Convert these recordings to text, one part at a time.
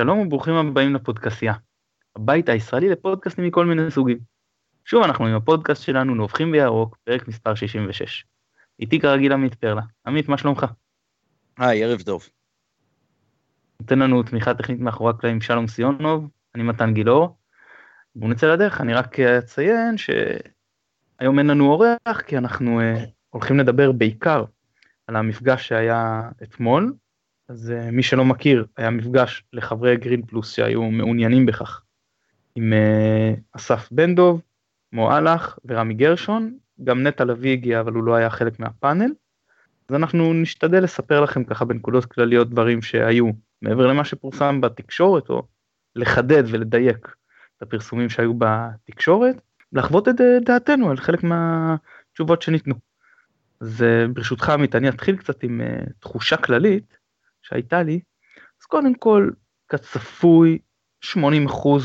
שלום וברוכים הבאים לפודקאסיה, הבית הישראלי לפודקאסטים מכל מיני סוגים. שוב אנחנו עם הפודקאסט שלנו נובחים בירוק, פרק מספר 66. איתי כרגיל עמית פרלה. עמית, מה שלומך? היי, ערב טוב. נותן לנו תמיכה טכנית מאחורי הקלעים שלום סיונוב, אני מתן גילאור. בואו נצא לדרך, אני רק אציין שהיום אין לנו אורח, כי אנחנו uh, הולכים לדבר בעיקר על המפגש שהיה אתמול, אז uh, מי שלא מכיר, היה מפגש לחברי גרין פלוס שהיו מעוניינים בכך, עם uh, אסף בן דב, מו אהלך ורמי גרשון, גם נטע לביא הגיע אבל הוא לא היה חלק מהפאנל. אז אנחנו נשתדל לספר לכם ככה בנקודות כלליות דברים שהיו מעבר למה שפורסם בתקשורת או לחדד ולדייק את הפרסומים שהיו בתקשורת, לחוות את דעתנו על חלק מהתשובות שניתנו. אז ברשותך עמית אני אתחיל קצת עם תחושה כללית שהייתה לי, אז קודם כל כצפוי 80%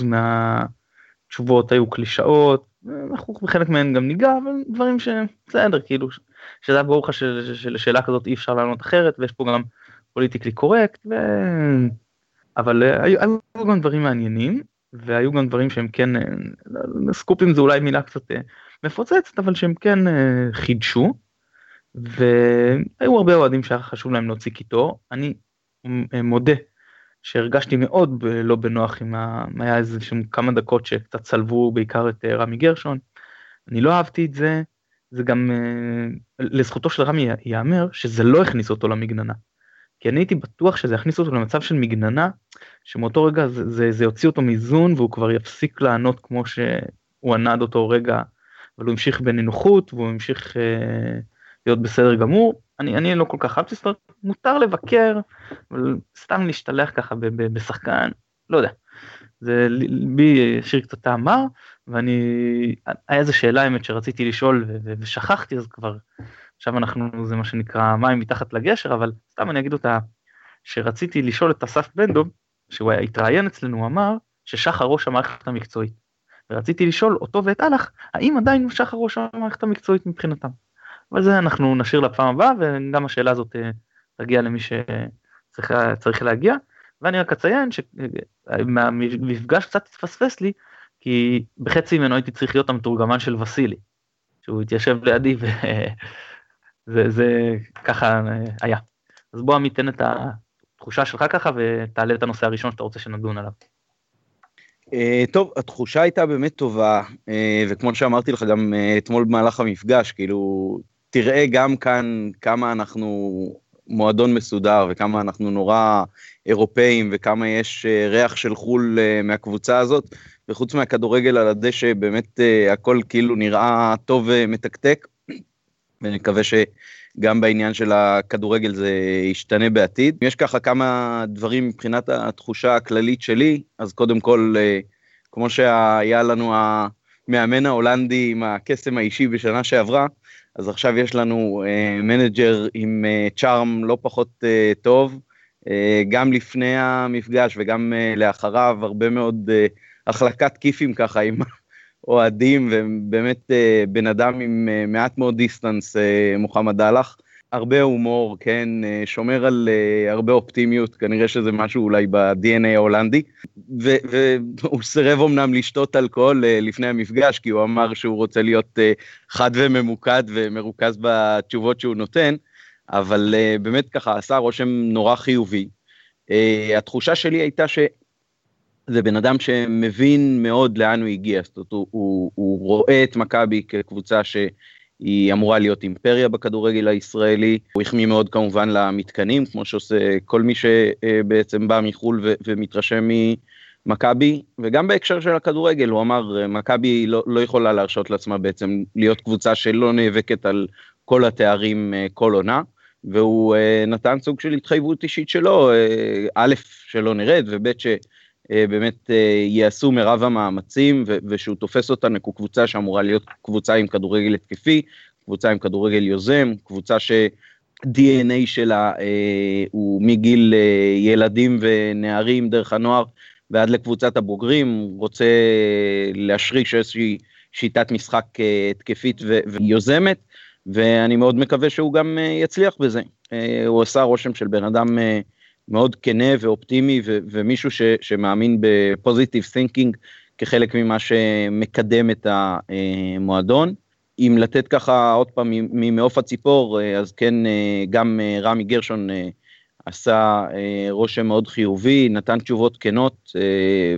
מהתשובות היו קלישאות, אנחנו בחלק מהן גם ניגע, אבל דברים שבסדר, כאילו, שזה היה ברור לך שלשאלה כזאת אי אפשר לענות אחרת, ויש פה גם פוליטיקלי קורקט, ו... אבל היו, היו גם דברים מעניינים, והיו גם דברים שהם כן, סקופים זה אולי מילה קצת מפוצצת, אבל שהם כן חידשו. והיו הרבה אוהדים שהיה חשוב להם להוציא קיטור, אני מודה שהרגשתי מאוד לא בנוח עם ה... היה איזה שם כמה דקות שקצת צלבו בעיקר את אה, רמי גרשון, אני לא אהבתי את זה, זה גם אה, לזכותו של רמי ייאמר שזה לא הכניס אותו למגננה. כי אני הייתי בטוח שזה יכניס אותו למצב של מגננה, שמאותו רגע זה, זה, זה יוציא אותו מאיזון והוא כבר יפסיק לענות כמו שהוא ענד אותו רגע, אבל הוא המשיך בנינוחות והוא המשיך אה, להיות בסדר גמור. אני, אני לא כל כך אהבתי, זאת מותר לבקר, אבל סתם להשתלח ככה בשחקן, לא יודע. זה בי השאיר קצת טעם מר, ואני, היה איזה שאלה האמת שרציתי לשאול ושכחתי, אז כבר, עכשיו אנחנו, זה מה שנקרא מים מתחת לגשר, אבל סתם אני אגיד אותה, שרציתי לשאול את אסף בן דב, שהוא התראיין אצלנו, אמר ששחר ראש המערכת המקצועית. ורציתי לשאול אותו ואת אהלך, האם עדיין שחר ראש המערכת המקצועית מבחינתם? אבל זה אנחנו נשאיר לפעם הבאה וגם השאלה הזאת אה, תגיע למי שצריך להגיע. ואני רק אציין שמהמפגש קצת התפספס לי כי בחצי ממנו הייתי צריך להיות המתורגמן של וסילי. שהוא התיישב לידי וזה ככה אה, היה. אז בוא עמית תן את התחושה שלך ככה ותעלה את הנושא הראשון שאתה רוצה שנדון עליו. Uh, טוב, התחושה הייתה באמת טובה, uh, וכמו שאמרתי לך גם uh, אתמול במהלך המפגש, כאילו, תראה גם כאן כמה אנחנו מועדון מסודר וכמה אנחנו נורא אירופאים וכמה יש אה, ריח של חו"ל אה, מהקבוצה הזאת וחוץ מהכדורגל על הדשא באמת אה, הכל כאילו נראה טוב ומתקתק ואני מקווה שגם בעניין של הכדורגל זה ישתנה בעתיד. יש ככה כמה דברים מבחינת התחושה הכללית שלי אז קודם כל כמו שהיה לנו המאמן ההולנדי עם הקסם האישי בשנה שעברה אז עכשיו יש לנו uh, מנג'ר עם uh, charm לא פחות uh, טוב, uh, גם לפני המפגש וגם uh, לאחריו, הרבה מאוד uh, החלקת כיפים ככה עם אוהדים, ובאמת uh, בן אדם עם uh, מעט מאוד דיסטנס, uh, מוחמד דאלח. הרבה הומור, כן, אה, שומר על uh, הרבה אופטימיות, כנראה שזה משהו אולי ב-DNA ההולנדי, והוא סירב אמנם לשתות אלכוהול uh, לפני המפגש, כי הוא אמר שהוא רוצה להיות חד וממוקד ומרוכז בתשובות שהוא נותן, אבל באמת ככה עשה רושם נורא חיובי. התחושה שלי הייתה ש... זה בן אדם שמבין מאוד לאן הוא הגיע, זאת אומרת, הוא, הוא, הוא רואה את מכבי כקבוצה ש... היא אמורה להיות אימפריה בכדורגל הישראלי. הוא החמיא מאוד כמובן למתקנים, כמו שעושה כל מי שבעצם בא מחו"ל ו- ומתרשם ממכבי, וגם בהקשר של הכדורגל, הוא אמר, מכבי לא, לא יכולה להרשות לעצמה בעצם להיות קבוצה שלא נאבקת על כל התארים אה, כל עונה. והוא uh, נתן סוג של התחייבות אישית שלו, uh, א', שלא נרד, וב', ש... אה, באמת אה, יעשו מרב המאמצים ושהוא תופס אותנו כקבוצה שאמורה להיות קבוצה עם כדורגל התקפי, קבוצה עם כדורגל יוזם, קבוצה ש-DNA שלה אה, הוא מגיל אה, ילדים ונערים דרך הנוער ועד לקבוצת הבוגרים, רוצה להשריש איזושהי שיטת משחק אה, התקפית ויוזמת, ואני מאוד מקווה שהוא גם אה, יצליח בזה. אה, הוא עשה רושם של בן אדם אה, מאוד כנה ואופטימי ו, ומישהו ש, שמאמין בפוזיטיב תינקינג כחלק ממה שמקדם את המועדון. אם לתת ככה עוד פעם ממעוף הציפור, אז כן, גם רמי גרשון עשה רושם מאוד חיובי, נתן תשובות כנות,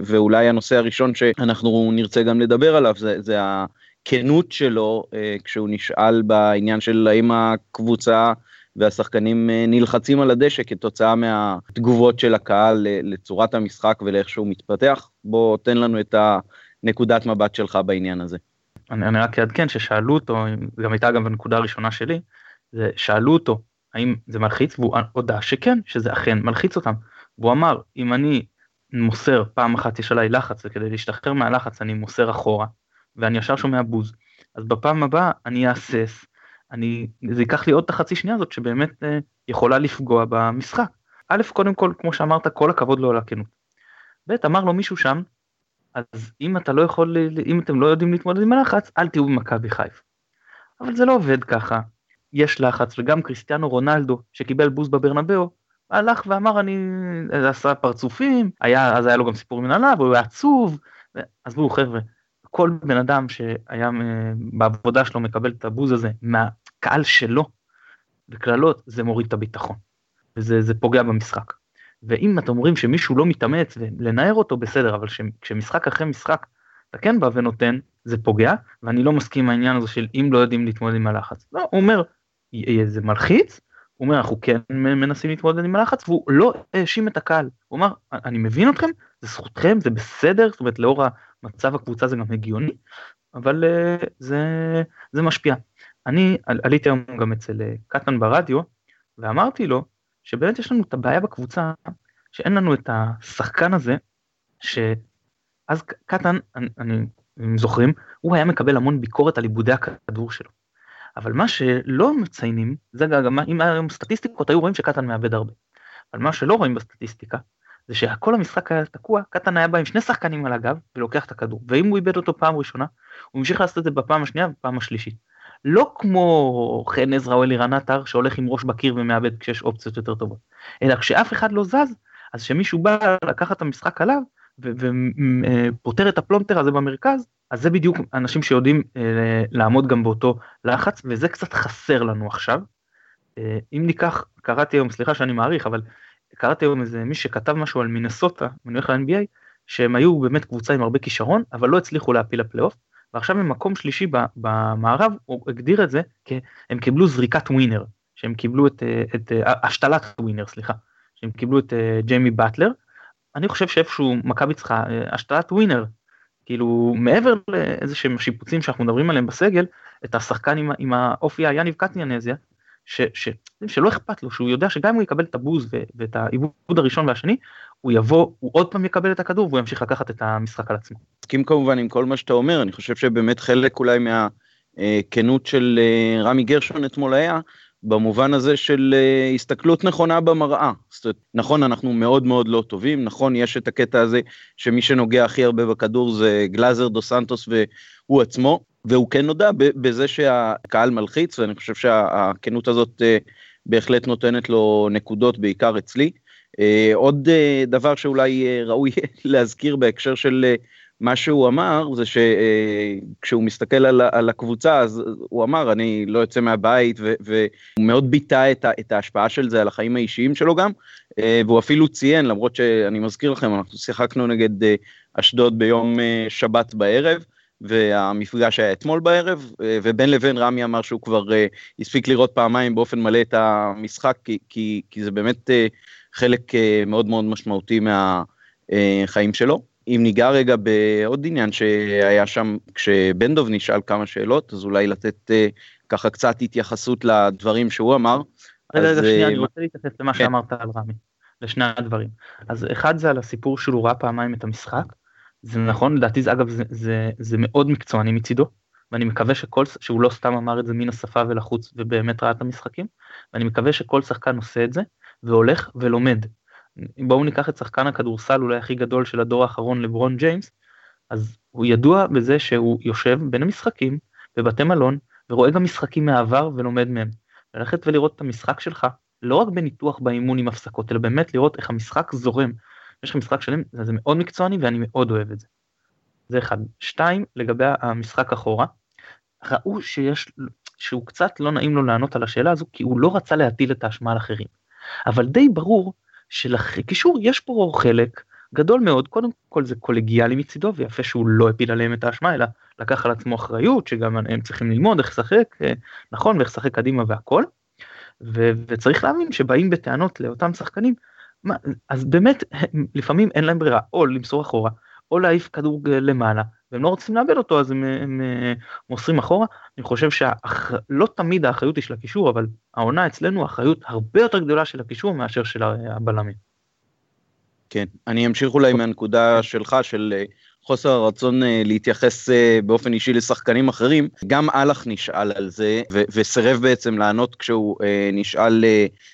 ואולי הנושא הראשון שאנחנו נרצה גם לדבר עליו זה, זה הכנות שלו כשהוא נשאל בעניין של האם הקבוצה והשחקנים אה, נלחצים על הדשא כתוצאה מהתגובות של הקהל לצורת המשחק ולאיך שהוא מתפתח. בוא תן לנו את הנקודת מבט שלך בעניין הזה. אני, אני רק אעדכן ששאלו אותו, גם הייתה גם בנקודה הראשונה שלי, זה שאלו אותו האם זה מלחיץ והוא הודה שכן, שזה אכן מלחיץ אותם. והוא אמר אם אני מוסר פעם אחת יש עליי לחץ וכדי להשתחרר מהלחץ אני מוסר אחורה ואני ישר שומע בוז אז בפעם הבאה אני אהסס אני, זה ייקח לי עוד את החצי שנייה הזאת שבאמת אה, יכולה לפגוע במשחק. א', קודם כל, כמו שאמרת, כל הכבוד לו על הכנות. ב', אמר לו מישהו שם, אז אם אתה לא יכול, אם אתם לא יודעים להתמודד עם הלחץ, אל תהיו במכבי חיפה. אבל זה לא עובד ככה. יש לחץ, וגם קריסטיאנו רונלדו, שקיבל בוז בברנבאו, הלך ואמר אני, עשה פרצופים, היה, אז היה לו גם סיפור מנהלה, והוא היה עצוב, עזבו חבר'ה, כל בן אדם שהיה אה, בעבודה שלו מקבל את הבוז הזה מהקהל שלו, וקללות, זה מוריד את הביטחון. וזה פוגע במשחק. ואם אתם אומרים שמישהו לא מתאמץ ולנער אותו בסדר, אבל כשמשחק אחרי משחק אתה כן בא ונותן, זה פוגע, ואני לא מסכים העניין הזה של אם לא יודעים להתמודד עם הלחץ. לא, הוא אומר, זה מלחיץ, הוא אומר אנחנו כן מנסים להתמודד עם הלחץ, והוא לא האשים את הקהל. הוא אמר, אני מבין אתכם, זה זכותכם, זה בסדר, זאת אומרת לאור מצב הקבוצה זה גם הגיוני, אבל uh, זה, זה משפיע. אני על, עליתי היום גם אצל uh, קטן ברדיו, ואמרתי לו שבאמת יש לנו את הבעיה בקבוצה, שאין לנו את השחקן הזה, שאז קטן, אני, אני, אם זוכרים, הוא היה מקבל המון ביקורת על עיבודי הכדור שלו. אבל מה שלא מציינים, זה גם, אם היום סטטיסטיקות, היו רואים שקטן מאבד הרבה. אבל מה שלא רואים בסטטיסטיקה, זה שכל המשחק היה תקוע, קטן היה בא עם שני שחקנים על הגב ולוקח את הכדור, ואם הוא איבד אותו פעם ראשונה, הוא המשיך לעשות את זה בפעם השנייה ובפעם השלישית. לא כמו חן עזרא או אלירן עטר שהולך עם ראש בקיר ומאבד כשיש אופציות יותר טובות, אלא כשאף אחד לא זז, אז כשמישהו בא לקחת את המשחק עליו ופותר את הפלונטר הזה במרכז, אז זה בדיוק אנשים שיודעים אה, לעמוד גם באותו לחץ, וזה קצת חסר לנו עכשיו. אה, אם ניקח, קראתי היום, סליחה שאני מאריך, אבל קראתי היום איזה מי שכתב משהו על מינסוטה, אני הולך ל-NBA, שהם היו באמת קבוצה עם הרבה כישרון, אבל לא הצליחו להעפיל לפלייאוף, ועכשיו הם מקום שלישי במערב, הוא הגדיר את זה, כי הם קיבלו זריקת ווינר, שהם קיבלו את, את השתלת ווינר, סליחה, שהם קיבלו את ג'יימי באטלר, אני חושב שאיפשהו מכבי צריכה השתלת ווינר, כאילו מעבר לאיזה שהם שיפוצים שאנחנו מדברים עליהם בסגל, את השחקן עם, עם האופי היאניב קטניאנזיה, ש, ש, שלא אכפת לו, שהוא יודע שגם אם הוא יקבל את הבוז ו, ואת העיבוד הראשון והשני, הוא יבוא, הוא עוד פעם יקבל את הכדור והוא ימשיך לקחת את המשחק על עצמו. מסכים כמובן עם כל מה שאתה אומר, אני חושב שבאמת חלק אולי מהכנות של אה, רמי גרשון אתמול היה, במובן הזה של uh, הסתכלות נכונה במראה. זאת אומרת, נכון, אנחנו מאוד מאוד לא טובים, נכון, יש את הקטע הזה שמי שנוגע הכי הרבה בכדור זה גלאזר דו סנטוס והוא עצמו, והוא כן נודע בזה שהקהל מלחיץ, ואני חושב שהכנות הזאת uh, בהחלט נותנת לו נקודות, בעיקר אצלי. Uh, עוד דבר שאולי ראוי להזכיר בהקשר של מה שהוא אמר זה שכשהוא מסתכל על, על הקבוצה אז הוא אמר אני לא יוצא מהבית והוא מאוד ביטא את, את ההשפעה של זה על החיים האישיים שלו גם והוא אפילו ציין למרות שאני מזכיר לכם אנחנו שיחקנו נגד אשדוד ביום שבת בערב והמפגש היה אתמול בערב ובין לבין רמי אמר שהוא כבר הספיק לראות פעמיים באופן מלא את המשחק כי, כי, כי זה באמת חלק מאוד מאוד משמעותי מהחיים שלו. אם ניגע רגע בעוד עניין שהיה שם כשבן דוב נשאל כמה שאלות אז אולי לתת uh, ככה קצת התייחסות לדברים שהוא אמר. רגע רגע שנייה אני רוצה להתייחס למה כן. שאמרת על רמי. לשני הדברים. אז אחד זה על הסיפור שהוא ראה פעמיים את המשחק. זה נכון לדעתי זה אגב זה, זה, זה מאוד מקצועני מצידו. ואני מקווה שכל שהוא לא סתם אמר את זה מן השפה ולחוץ ובאמת ראה את המשחקים. ואני מקווה שכל שחקן עושה את זה והולך ולומד בואו ניקח את שחקן הכדורסל אולי הכי גדול של הדור האחרון לברון ג'יימס, אז הוא ידוע בזה שהוא יושב בין המשחקים בבתי מלון ורואה גם משחקים מהעבר ולומד מהם. ללכת ולראות את המשחק שלך לא רק בניתוח באימון עם הפסקות, אלא באמת לראות איך המשחק זורם. יש לך משחק שלם, זה מאוד מקצועני ואני מאוד אוהב את זה. זה אחד. שתיים, לגבי המשחק אחורה, ראו שיש, שהוא קצת לא נעים לו לענות על השאלה הזו, כי הוא לא רצה להטיל את האשמה על אחרים. אבל די ברור שלקישור יש פה חלק גדול מאוד, קודם כל זה קולגיאלי מצידו, ויפה שהוא לא הפיל עליהם את האשמה, אלא לקח על עצמו אחריות, שגם הם צריכים ללמוד איך לשחק, אה, נכון, ואיך לשחק קדימה והכל. ו- וצריך להבין שבאים בטענות לאותם שחקנים, מה, אז באמת לפעמים אין להם ברירה, או למסור אחורה, או להעיף כדור למעלה, והם לא רוצים לאבד אותו אז הם, הם, הם אה, מוסרים אחורה. אני חושב שלא תמיד האחריות היא של הקישור, אבל העונה אצלנו האחריות הרבה יותר גדולה של הקישור מאשר של הבלמים. כן, אני אמשיך אולי מהנקודה שלך של אה, חוסר הרצון אה, להתייחס באופן אישי לשחקנים אחרים, גם אהלך נשאל על זה ו- וסרב בעצם לענות כשהוא נשאל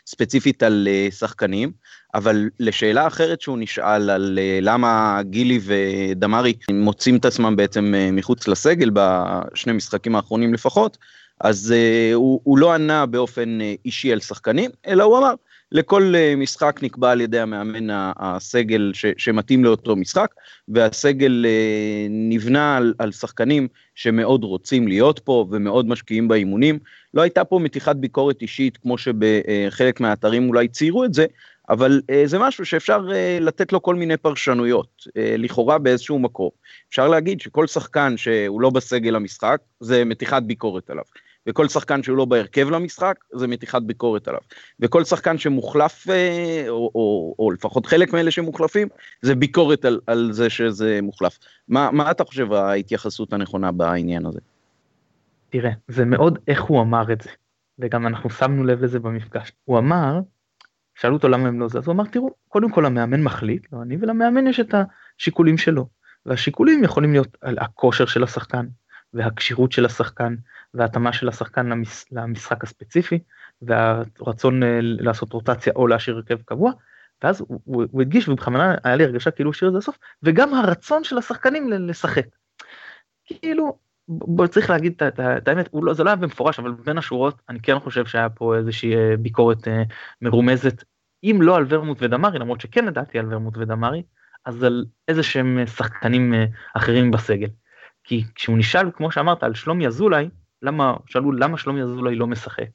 ספציפית על שחקנים. אבל לשאלה אחרת שהוא נשאל על למה גילי ודמארי מוצאים את עצמם בעצם מחוץ לסגל בשני משחקים האחרונים לפחות, אז uh, הוא, הוא לא ענה באופן uh, אישי על שחקנים, אלא הוא אמר, לכל uh, משחק נקבע על ידי המאמן הסגל ש, שמתאים לאותו משחק, והסגל uh, נבנה על, על שחקנים שמאוד רוצים להיות פה ומאוד משקיעים באימונים. לא הייתה פה מתיחת ביקורת אישית כמו שבחלק מהאתרים אולי ציירו את זה, אבל זה משהו שאפשר לתת לו כל מיני פרשנויות, לכאורה באיזשהו מקום. אפשר להגיד שכל שחקן שהוא לא בסגל המשחק, זה מתיחת ביקורת עליו. וכל שחקן שהוא לא בהרכב למשחק, זה מתיחת ביקורת עליו. וכל שחקן שמוחלף, uh, או, או, או לפחות חלק מאלה שמוחלפים, זה ביקורת על, על זה שזה מוחלף. מה, מה אתה חושב ההתייחסות הנכונה בעניין הזה? תראה, זה מאוד איך הוא אמר את זה, וגם אנחנו שמנו לב לזה במפגש. הוא אמר, שאלו אותו למה הם לא זה, אז הוא אמר תראו, קודם כל המאמן מחליט, לא אני, ולמאמן יש את השיקולים שלו. והשיקולים יכולים להיות על הכושר של השחקן, והכשירות של השחקן, וההתאמה של השחקן למש, למשחק הספציפי, והרצון אה, לעשות רוטציה או להשאיר הרכב קבוע, ואז הוא, הוא, הוא הדגיש, ובכוונה היה לי הרגשה כאילו השאיר את זה לסוף, וגם הרצון של השחקנים לשחק. כאילו, בוא צריך להגיד את האמת, לא, זה לא היה במפורש, אבל בין השורות אני כן חושב שהיה פה איזושהי אה, ביקורת אה, מרומזת, אם לא על ורמוט ודמרי, למרות שכן לדעתי על ורמוט ודמרי, אז על איזה שהם אה, שחקנים אחרים בסגל. כי כשהוא נשאל, כמו שאמרת, על שלומי אזולאי, למה, שאלו למה שלומי אזולאי לא משחק.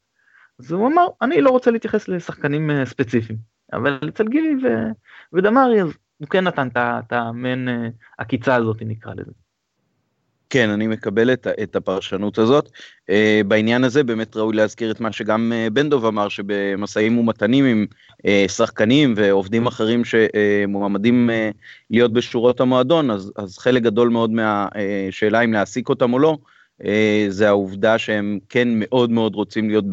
אז הוא אמר, אני לא רוצה להתייחס לשחקנים ספציפיים, אבל אצל גילי ו... ודמרי, אז הוא כן נתן את המעין עקיצה הזאת, נקרא לזה. כן, אני מקבל את, את הפרשנות הזאת. Uh, בעניין הזה באמת ראוי להזכיר את מה שגם uh, בן דב אמר, שבמשאים ומתנים עם uh, שחקנים ועובדים אחרים שמועמדים uh, להיות בשורות המועדון, אז, אז חלק גדול מאוד מהשאלה אם להעסיק אותם או לא, uh, זה העובדה שהם כן מאוד מאוד רוצים להיות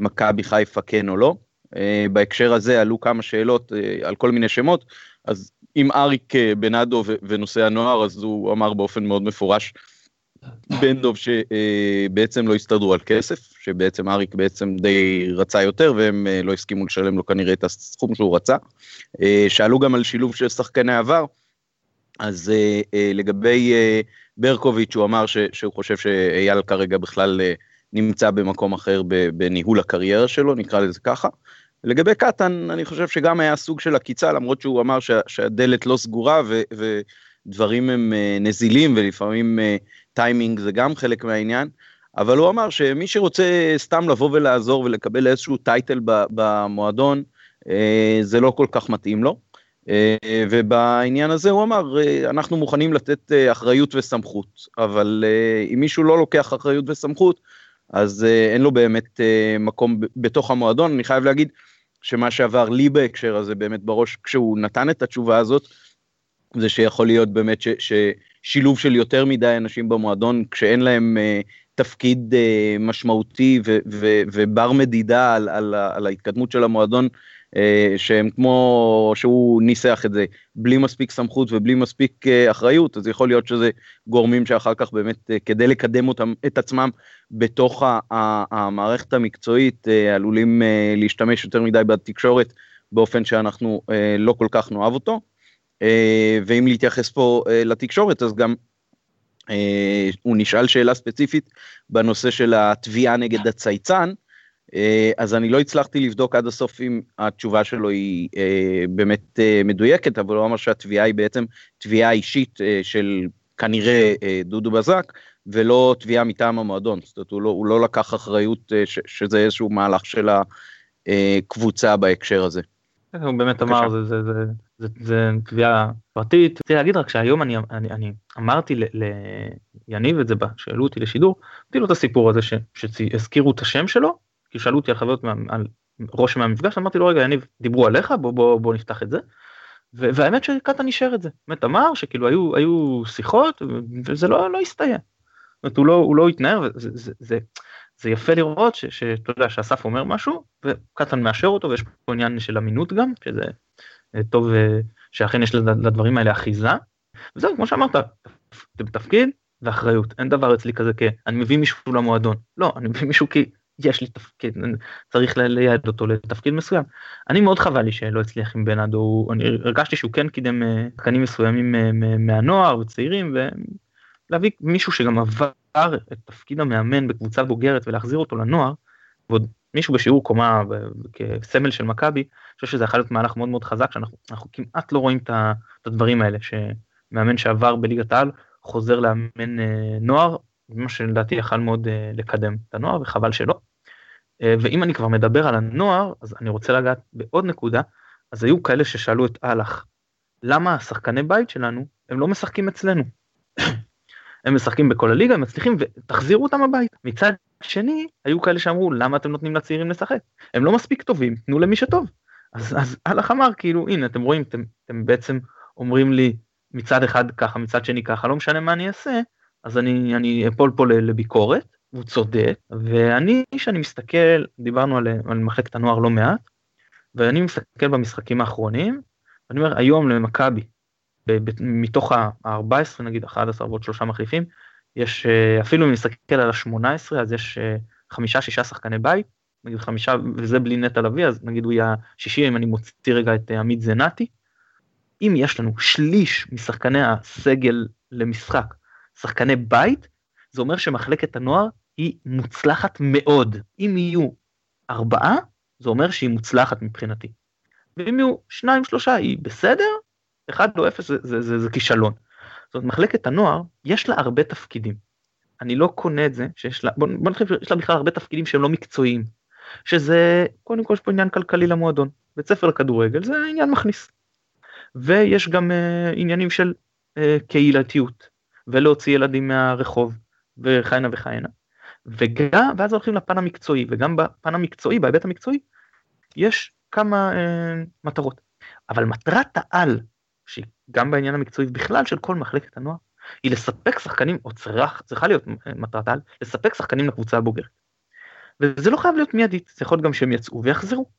במכבי חיפה כן או לא. Uh, בהקשר הזה עלו כמה שאלות uh, על כל מיני שמות, אז אם אריק בנאדו ונושא הנוער אז הוא אמר באופן מאוד מפורש בן דוב שבעצם לא הסתדרו על כסף שבעצם אריק בעצם די רצה יותר והם אה, לא הסכימו לשלם לו כנראה את הסכום שהוא רצה. אה, שאלו גם על שילוב של שחקני עבר אז אה, לגבי ברקוביץ' הוא אמר שהוא חושב שאייל כרגע בכלל נמצא במקום אחר בניהול הקריירה שלו נקרא לזה ככה. לגבי קטן אני חושב שגם היה סוג של עקיצה למרות שהוא אמר שה, שהדלת לא סגורה ו, ודברים הם נזילים ולפעמים טיימינג זה גם חלק מהעניין, אבל הוא אמר שמי שרוצה סתם לבוא ולעזור ולקבל איזשהו טייטל במועדון, אה, זה לא כל כך מתאים לו. אה, ובעניין הזה הוא אמר, אה, אנחנו מוכנים לתת אחריות וסמכות, אבל אם מישהו לא לוקח אחריות וסמכות, אז אין לו באמת מקום בתוך המועדון. אני חייב להגיד שמה שעבר לי בהקשר הזה באמת בראש כשהוא נתן את התשובה הזאת, זה שיכול להיות באמת ש, ששילוב של יותר מדי אנשים במועדון כשאין להם uh, תפקיד uh, משמעותי ו, ו, ובר מדידה על, על, על ההתקדמות של המועדון uh, שהם כמו שהוא ניסח את זה בלי מספיק סמכות ובלי מספיק uh, אחריות אז יכול להיות שזה גורמים שאחר כך באמת uh, כדי לקדם אותם את עצמם בתוך ה, ה, המערכת המקצועית uh, עלולים uh, להשתמש יותר מדי בתקשורת באופן שאנחנו uh, לא כל כך נאהב אותו. אה, ואם להתייחס פה אה, לתקשורת אז גם אה, הוא נשאל שאלה ספציפית בנושא של התביעה נגד הצייצן אז אני לא הצלחתי לבדוק עד הסוף אם התשובה שלו היא באמת מדויקת, אבל הוא אמר שהתביעה היא בעצם תביעה אישית של כנראה דודו בזק, ולא תביעה מטעם המועדון. זאת אומרת, הוא לא, הוא לא לקח אחריות ש, שזה איזשהו מהלך של הקבוצה בהקשר הזה. הוא באמת אמר, זה, זה, זה, זה, זה תביעה פרטית. צריך להגיד רק שהיום אני, אני, אני אמרתי ליניב את זה, שאלו אותי לשידור, אמרתי לו את הסיפור הזה שהזכירו את השם שלו, כי שאלו אותי על חוויות, על ראש מהמפגש, אמרתי לו רגע יניב, דיברו עליך, בוא, בוא, בוא נפתח את זה. והאמת שקטן אישר את זה, באמת אמר שכאילו היו, היו שיחות וזה לא, לא הסתיים. זאת אומרת, הוא לא, הוא לא התנער, וזה, זה, זה, זה יפה לראות שאתה יודע שאסף אומר משהו וקטן מאשר אותו ויש פה עניין של אמינות גם שזה טוב אה, שאכן יש לדברים האלה אחיזה. וזהו כמו שאמרת תפקיד ואחריות. אין דבר אצלי כזה כאני מביא מישהו למועדון. לא אני מביא מישהו כי יש לי תפקיד צריך לייעד אותו לתפקיד מסוים. אני מאוד חבל לי שלא הצליח עם בנאדו אני הרגשתי שהוא כן קידם אה, תקנים מסוימים מהנוער וצעירים ולהביא מישהו שגם עבר את תפקיד המאמן בקבוצה בוגרת ולהחזיר אותו לנוער, ועוד מישהו בשיעור קומה כסמל של מכבי, אני חושב שזה יכול להיות מהלך מאוד מאוד חזק שאנחנו כמעט לא רואים את הדברים האלה, שמאמן שעבר בליגת העל חוזר לאמן אה, נוער, מה שלדעתי יכל מאוד אה, לקדם את הנוער וחבל שלא. אה, ואם אני כבר מדבר על הנוער, אז אני רוצה לגעת בעוד נקודה, אז היו כאלה ששאלו את אהלך, למה השחקני בית שלנו הם לא משחקים אצלנו? הם משחקים בכל הליגה, הם מצליחים ותחזירו אותם הביתה. מצד שני, היו כאלה שאמרו למה אתם נותנים לצעירים לשחק? הם לא מספיק טובים, תנו למי שטוב. אז, אז הלך אמר כאילו הנה אתם רואים אתם, אתם בעצם אומרים לי מצד אחד ככה מצד שני ככה לא משנה מה אני אעשה אז אני אני אפול פה לביקורת הוא צודק ואני שאני מסתכל דיברנו על, על מחלקת הנוער לא מעט ואני מסתכל במשחקים האחרונים אני אומר היום למכבי מתוך ה-14 נגיד 11 ועוד שלושה מחליפים, יש אה, אפילו אם נסתכל על ה-18 אז יש אה, חמישה שישה שחקני בית, נגיד חמישה וזה בלי נטע לביא אז נגיד הוא יהיה שישי אם אני מוציא רגע את אה, עמית זנתי. אם יש לנו שליש משחקני הסגל למשחק שחקני בית זה אומר שמחלקת הנוער היא מוצלחת מאוד אם יהיו ארבעה זה אומר שהיא מוצלחת מבחינתי. ואם יהיו שניים שלושה היא בסדר 1 או 0 זה, זה, זה, זה כישלון. זאת אומרת, מחלקת הנוער, יש לה הרבה תפקידים. אני לא קונה את זה שיש לה, בוא, בוא נתחיל, יש לה בכלל הרבה תפקידים שהם לא מקצועיים. שזה, קודם כל יש פה עניין כלכלי למועדון. בית ספר לכדורגל זה עניין מכניס. ויש גם uh, עניינים של uh, קהילתיות, ולהוציא ילדים מהרחוב, וכהנה וכהנה. וגם, ואז הולכים לפן המקצועי, וגם בפן המקצועי, בהיבט המקצועי, יש כמה uh, מטרות. אבל מטרת העל שגם בעניין המקצועי בכלל של כל מחלקת הנוער, היא לספק שחקנים, או צריך, צריכה להיות מטרת על, לספק שחקנים לקבוצה הבוגרת. וזה לא חייב להיות מיידית, זה יכול להיות גם שהם יצאו ויחזרו.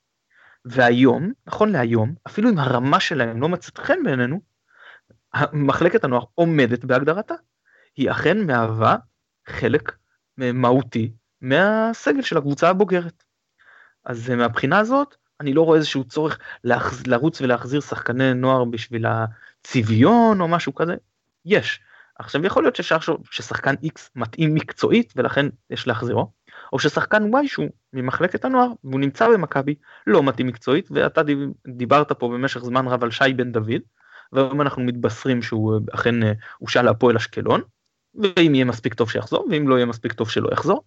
והיום, נכון להיום, אפילו אם הרמה שלהם לא מצאת חן בעינינו, מחלקת הנוער עומדת בהגדרתה. היא אכן מהווה חלק מהותי מהסגל של הקבוצה הבוגרת. אז מהבחינה הזאת, אני לא רואה איזשהו צורך להחז... לרוץ ולהחזיר שחקני נוער בשביל הצביון או משהו כזה. יש. עכשיו יכול להיות שאפשר לחשוב ששחקן X מתאים מקצועית ולכן יש להחזירו, או ששחקן Y שהוא ממחלקת הנוער והוא נמצא במכבי לא מתאים מקצועית ואתה דיברת פה במשך זמן רב על שי בן דוד והיום אנחנו מתבשרים שהוא אכן הושאל להפועל אשקלון ואם יהיה מספיק טוב שיחזור ואם לא יהיה מספיק טוב שלא יחזור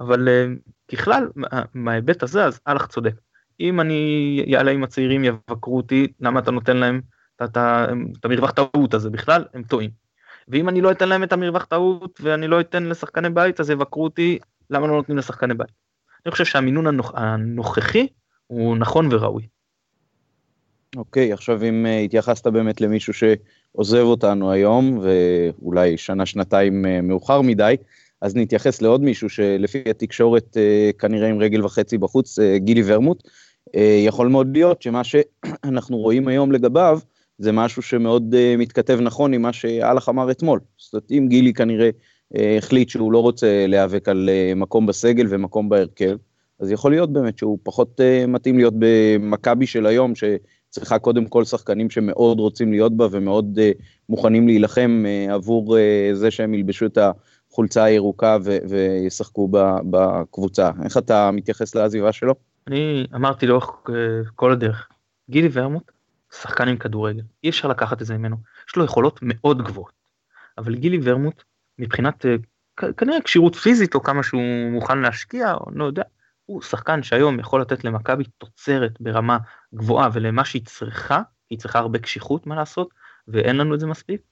אבל אה, ככלל מההיבט הזה אז אלח צודק אם אני יעלה עם הצעירים יבקרו אותי, למה אתה נותן להם את המרווח טעות הזה בכלל, הם טועים. ואם אני לא אתן להם את המרווח טעות ואני לא אתן לשחקני בית אז יבקרו אותי, למה לא נותנים לשחקני בית. אני חושב שהמינון הנוכ... הנוכחי הוא נכון וראוי. אוקיי, okay, עכשיו אם uh, התייחסת באמת למישהו שעוזב אותנו היום, ואולי שנה-שנתיים uh, מאוחר מדי, אז נתייחס לעוד מישהו שלפי התקשורת uh, כנראה עם רגל וחצי בחוץ, גילי ורמוט, אה, יכול מאוד להיות שמה שאנחנו רואים היום לגביו, זה משהו שמאוד uh, מתכתב נכון עם מה שאלח אמר אתמול. זאת אומרת, אם גילי כנראה uh, החליט שהוא לא רוצה להיאבק על uh, מקום בסגל ומקום בהרכב, אז יכול להיות באמת שהוא פחות uh, מתאים להיות במכבי של היום, שצריכה קודם כל שחקנים שמאוד רוצים להיות בה ומאוד uh, מוכנים להילחם uh, עבור uh, זה שהם ילבשו את החולצה הירוקה ו- וישחקו בקבוצה. איך אתה מתייחס לעזיבה שלו? אני אמרתי לאורך אה, כל הדרך, גילי ורמוט, שחקן עם כדורגל, אי אפשר לקחת את זה ממנו, יש לו יכולות מאוד גבוהות, אבל גילי ורמוט, מבחינת אה, כנראה כשירות פיזית או כמה שהוא מוכן להשקיע, או לא יודע, הוא שחקן שהיום יכול לתת למכבי תוצרת ברמה גבוהה ולמה שהיא צריכה, היא צריכה הרבה קשיחות מה לעשות, ואין לנו את זה מספיק,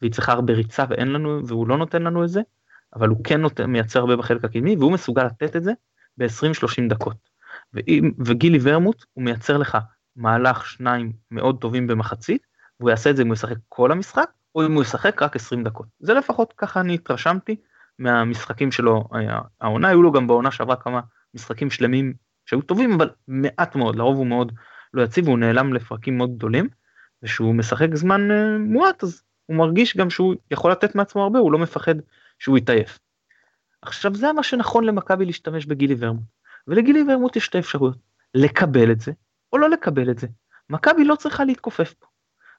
והיא צריכה הרבה ריצה ואין לנו, והוא לא נותן לנו את זה, אבל הוא כן נותן, מייצר הרבה בחלק הקדמי, והוא מסוגל לתת את זה ב-20-30 דקות. וגילי ורמוט הוא מייצר לך מהלך שניים מאוד טובים במחצית, והוא יעשה את זה אם הוא ישחק כל המשחק, או אם הוא ישחק רק 20 דקות. זה לפחות ככה אני התרשמתי מהמשחקים שלו העונה, היו לו גם בעונה שעברה כמה משחקים שלמים שהיו טובים, אבל מעט מאוד, לרוב הוא מאוד לא יציב, הוא נעלם לפרקים מאוד גדולים, ושהוא משחק זמן uh, מועט, אז הוא מרגיש גם שהוא יכול לתת מעצמו הרבה, הוא לא מפחד שהוא יתעייף. עכשיו זה מה שנכון למכבי להשתמש בגילי ורמוט, ולגילי ורמוט יש שתי אפשרויות, לקבל את זה, או לא לקבל את זה. מכבי לא צריכה להתכופף פה.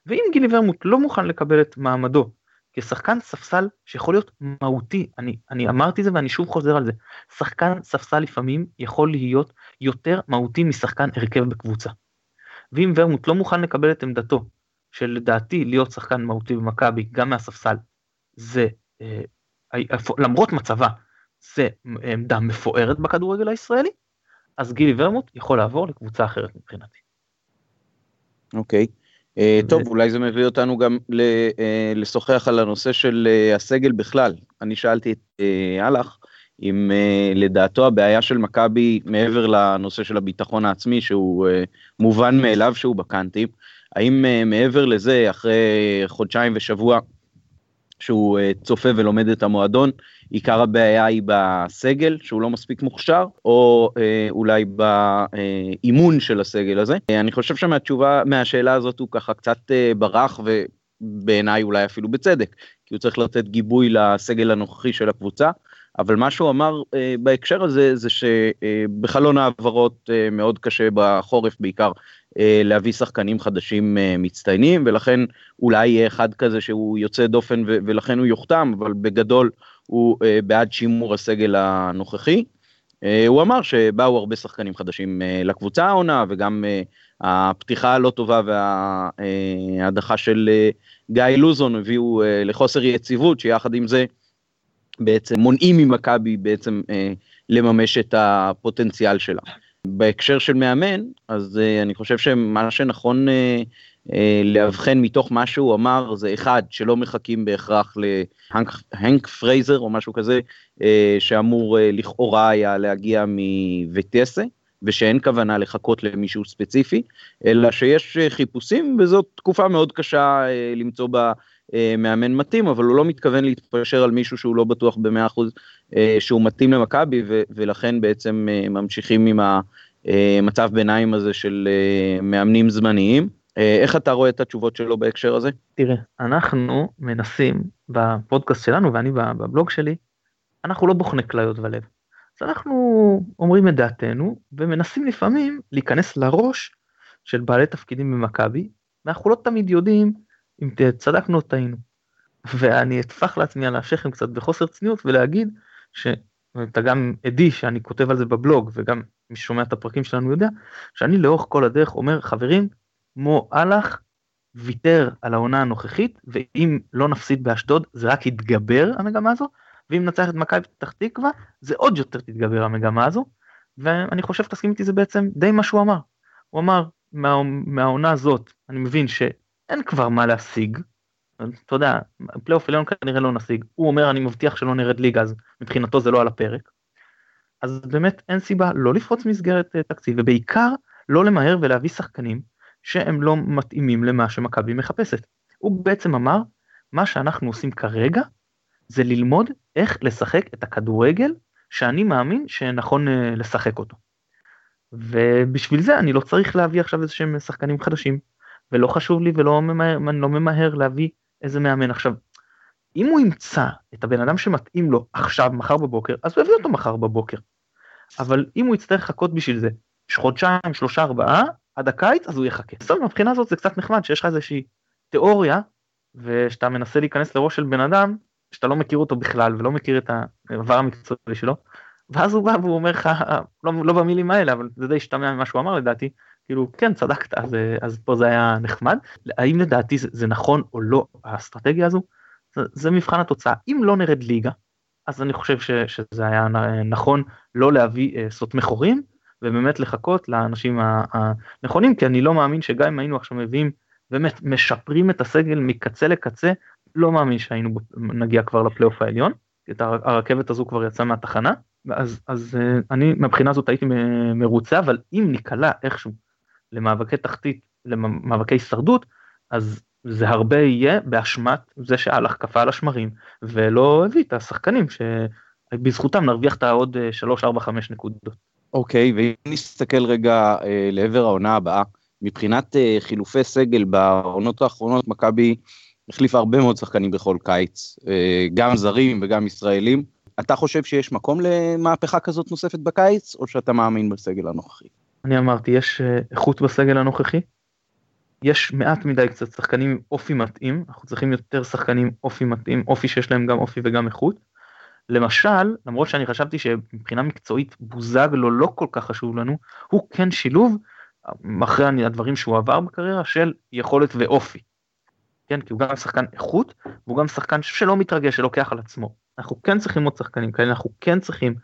ואם גילי ורמוט לא מוכן לקבל את מעמדו כשחקן ספסל שיכול להיות מהותי, אני, אני אמרתי זה ואני שוב חוזר על זה, שחקן ספסל לפעמים יכול להיות יותר מהותי משחקן הרכב בקבוצה. ואם ורמוט לא מוכן לקבל את עמדתו, שלדעתי להיות שחקן מהותי במכבי גם מהספסל, זה אה, למרות מצבה, זה עמדה מפוארת בכדורגל הישראלי, אז גילי ורמוט יכול לעבור לקבוצה אחרת מבחינתי. אוקיי. Okay. אה, טוב, אולי זה מביא אותנו גם אה, לשוחח על הנושא של אה, הסגל בכלל. אני שאלתי את אהלך אם לדעתו הבעיה של מכבי, מעבר לנושא של הביטחון העצמי, שהוא מובן מאליו שהוא בקאנטים, האם מעבר לזה, אחרי חודשיים ושבוע שהוא צופה ולומד את המועדון, עיקר הבעיה היא בסגל, שהוא לא מספיק מוכשר, או אה, אולי באימון של הסגל הזה. אה, אני חושב שמהתשובה, מהשאלה הזאת הוא ככה קצת אה, ברח, ובעיניי אולי אפילו בצדק, כי הוא צריך לתת גיבוי לסגל הנוכחי של הקבוצה. אבל מה שהוא אמר אה, בהקשר הזה זה שבחלון העברות אה, מאוד קשה בחורף בעיקר אה, להביא שחקנים חדשים אה, מצטיינים ולכן אולי יהיה אחד כזה שהוא יוצא דופן ו- ולכן הוא יוחתם אבל בגדול הוא אה, בעד שימור הסגל הנוכחי. אה, הוא אמר שבאו הרבה שחקנים חדשים אה, לקבוצה העונה וגם הפתיחה הלא טובה וההדחה של גיא לוזון הביאו לחוסר יציבות שיחד עם זה בעצם מונעים ממכבי בעצם לממש את הפוטנציאל שלה. בהקשר של מאמן אז אני חושב שמה שנכון אה, לאבחן מתוך מה שהוא אמר זה אחד שלא מחכים בהכרח להנק פרייזר או משהו כזה אה, שאמור אה, לכאורה היה להגיע מווטסה ושאין כוונה לחכות למישהו ספציפי אלא שיש חיפושים וזאת תקופה מאוד קשה למצוא בה מאמן מתאים אבל הוא לא מתכוון להתפשר על מישהו שהוא לא בטוח במאה אחוז שהוא מתאים למכבי ולכן בעצם ממשיכים עם המצב ביניים הזה של מאמנים זמניים. אה, איך אתה רואה את התשובות שלו בהקשר הזה? תראה, אנחנו מנסים בפודקאסט שלנו ואני בבלוג שלי, אנחנו לא בוחני כליות ולב. אז אנחנו אומרים את דעתנו ומנסים לפעמים להיכנס לראש של בעלי תפקידים במכבי, ואנחנו לא תמיד יודעים אם צדקנו טעינו. ואני אטפח לעצמי על השכם קצת בחוסר צניעות ולהגיד שאתה גם עדי שאני כותב על זה בבלוג וגם מי ששומע את הפרקים שלנו יודע שאני לאורך כל הדרך אומר חברים מו אהלך ויתר על העונה הנוכחית, ואם לא נפסיד באשדוד זה רק יתגבר המגמה הזו, ואם נצח את מכבי פתח תקווה זה עוד יותר תתגבר המגמה הזו, ואני חושב תסכים איתי זה בעצם די מה שהוא אמר. הוא אמר מה, מהעונה הזאת אני מבין שאין כבר מה להשיג, אתה יודע, פלייאוף עליון כנראה לא נשיג, הוא אומר אני מבטיח שלא נרד ליגה אז מבחינתו זה לא על הפרק. אז באמת אין סיבה לא לפרוץ מסגרת אה, תקציב ובעיקר לא למהר ולהביא שחקנים שהם לא מתאימים למה שמכבי מחפשת. הוא בעצם אמר, מה שאנחנו עושים כרגע זה ללמוד איך לשחק את הכדורגל שאני מאמין שנכון אה, לשחק אותו. ובשביל זה אני לא צריך להביא עכשיו איזה שהם שחקנים חדשים, ולא חשוב לי ולא ממהר, לא ממהר להביא איזה מאמן. עכשיו, אם הוא ימצא את הבן אדם שמתאים לו עכשיו, מחר בבוקר, אז הוא יביא אותו מחר בבוקר. אבל אם הוא יצטרך לחכות בשביל זה חודשיים, שלושה, ארבעה, עד הקיץ אז הוא יחכה. בסדר, מבחינה הזאת זה קצת נחמד שיש לך איזושהי תיאוריה ושאתה מנסה להיכנס לראש של בן אדם שאתה לא מכיר אותו בכלל ולא מכיר את העבר המקצועי שלו, ואז הוא בא והוא אומר לך, לא, לא במילים האלה, אבל זה די השתמע ממה שהוא אמר לדעתי, כאילו כן צדקת אז, אז פה זה היה נחמד, האם לדעתי זה, זה נכון או לא האסטרטגיה הזו, זה, זה מבחן התוצאה, אם לא נרד ליגה, אז אני חושב ש, שזה היה נכון לא להביא אה, סותמי חורים, ובאמת לחכות לאנשים הנכונים, כי אני לא מאמין שגם אם היינו עכשיו מביאים, באמת משפרים את הסגל מקצה לקצה, לא מאמין שהיינו נגיע כבר לפלייאוף העליון, את הרכבת הזו כבר יצאה מהתחנה, אז, אז אה, אני מבחינה זאת הייתי מרוצה, אבל אם ניקלע איכשהו למאבקי תחתית, למאבקי הישרדות, אז זה הרבה יהיה באשמת זה שהלך קפא על השמרים ולא הביא את השחקנים שבזכותם נרוויח את העוד 3, 4, 5 נקודות. אוקיי, ואם נסתכל רגע אה, לעבר העונה הבאה, מבחינת אה, חילופי סגל בעונות האחרונות, מכבי החליפה הרבה מאוד שחקנים בכל קיץ, אה, גם זרים וגם ישראלים. אתה חושב שיש מקום למהפכה כזאת נוספת בקיץ, או שאתה מאמין בסגל הנוכחי? אני אמרתי, יש אה, איכות בסגל הנוכחי, יש מעט מדי קצת שחקנים עם אופי מתאים, אנחנו צריכים יותר שחקנים אופי מתאים, אופי שיש להם גם אופי וגם איכות. למשל, למרות שאני חשבתי שמבחינה מקצועית בוזגלו לא כל כך חשוב לנו, הוא כן שילוב, אחרי הדברים שהוא עבר בקריירה, של יכולת ואופי. כן, כי הוא גם שחקן איכות, והוא גם שחקן שלא מתרגש, שלוקח על עצמו. אנחנו כן צריכים עוד שחקנים כאלה, אנחנו כן צריכים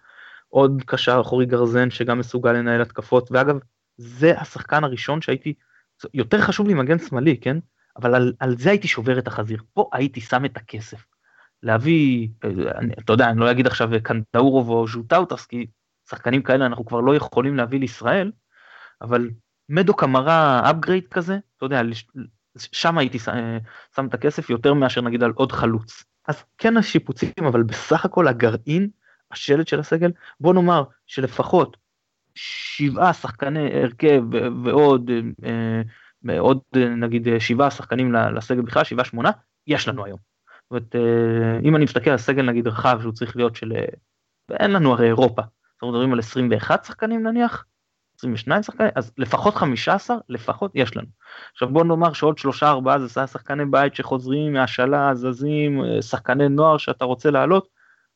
עוד קשר אחורי גרזן שגם מסוגל לנהל התקפות, ואגב, זה השחקן הראשון שהייתי, יותר חשוב לי מגן שמאלי, כן? אבל על, על זה הייתי שובר את החזיר, פה הייתי שם את הכסף. להביא, אני, אתה יודע, אני לא אגיד עכשיו קנטאורוב או ז'וטאוטס, כי שחקנים כאלה אנחנו כבר לא יכולים להביא לישראל, אבל מדו קמרה אפגרייד כזה, אתה יודע, שם הייתי שם את הכסף יותר מאשר נגיד על עוד חלוץ. אז כן השיפוצים, אבל בסך הכל הגרעין, השלד של הסגל, בוא נאמר שלפחות שבעה שחקני הרכב ועוד אה, עוד נגיד שבעה שחקנים לסגל בכלל, שבעה שמונה, יש לנו היום. זאת אומרת, אה, אם אני מסתכל על סגל נגיד רחב שהוא צריך להיות של, ואין לנו הרי אירופה, אנחנו מדברים על 21 שחקנים נניח, 22 שחקנים, אז לפחות 15, לפחות יש לנו. עכשיו בוא נאמר שעוד שלושה ארבעה זה שחקני בית שחוזרים מהשאלה, זזים, אה, שחקני נוער שאתה רוצה לעלות,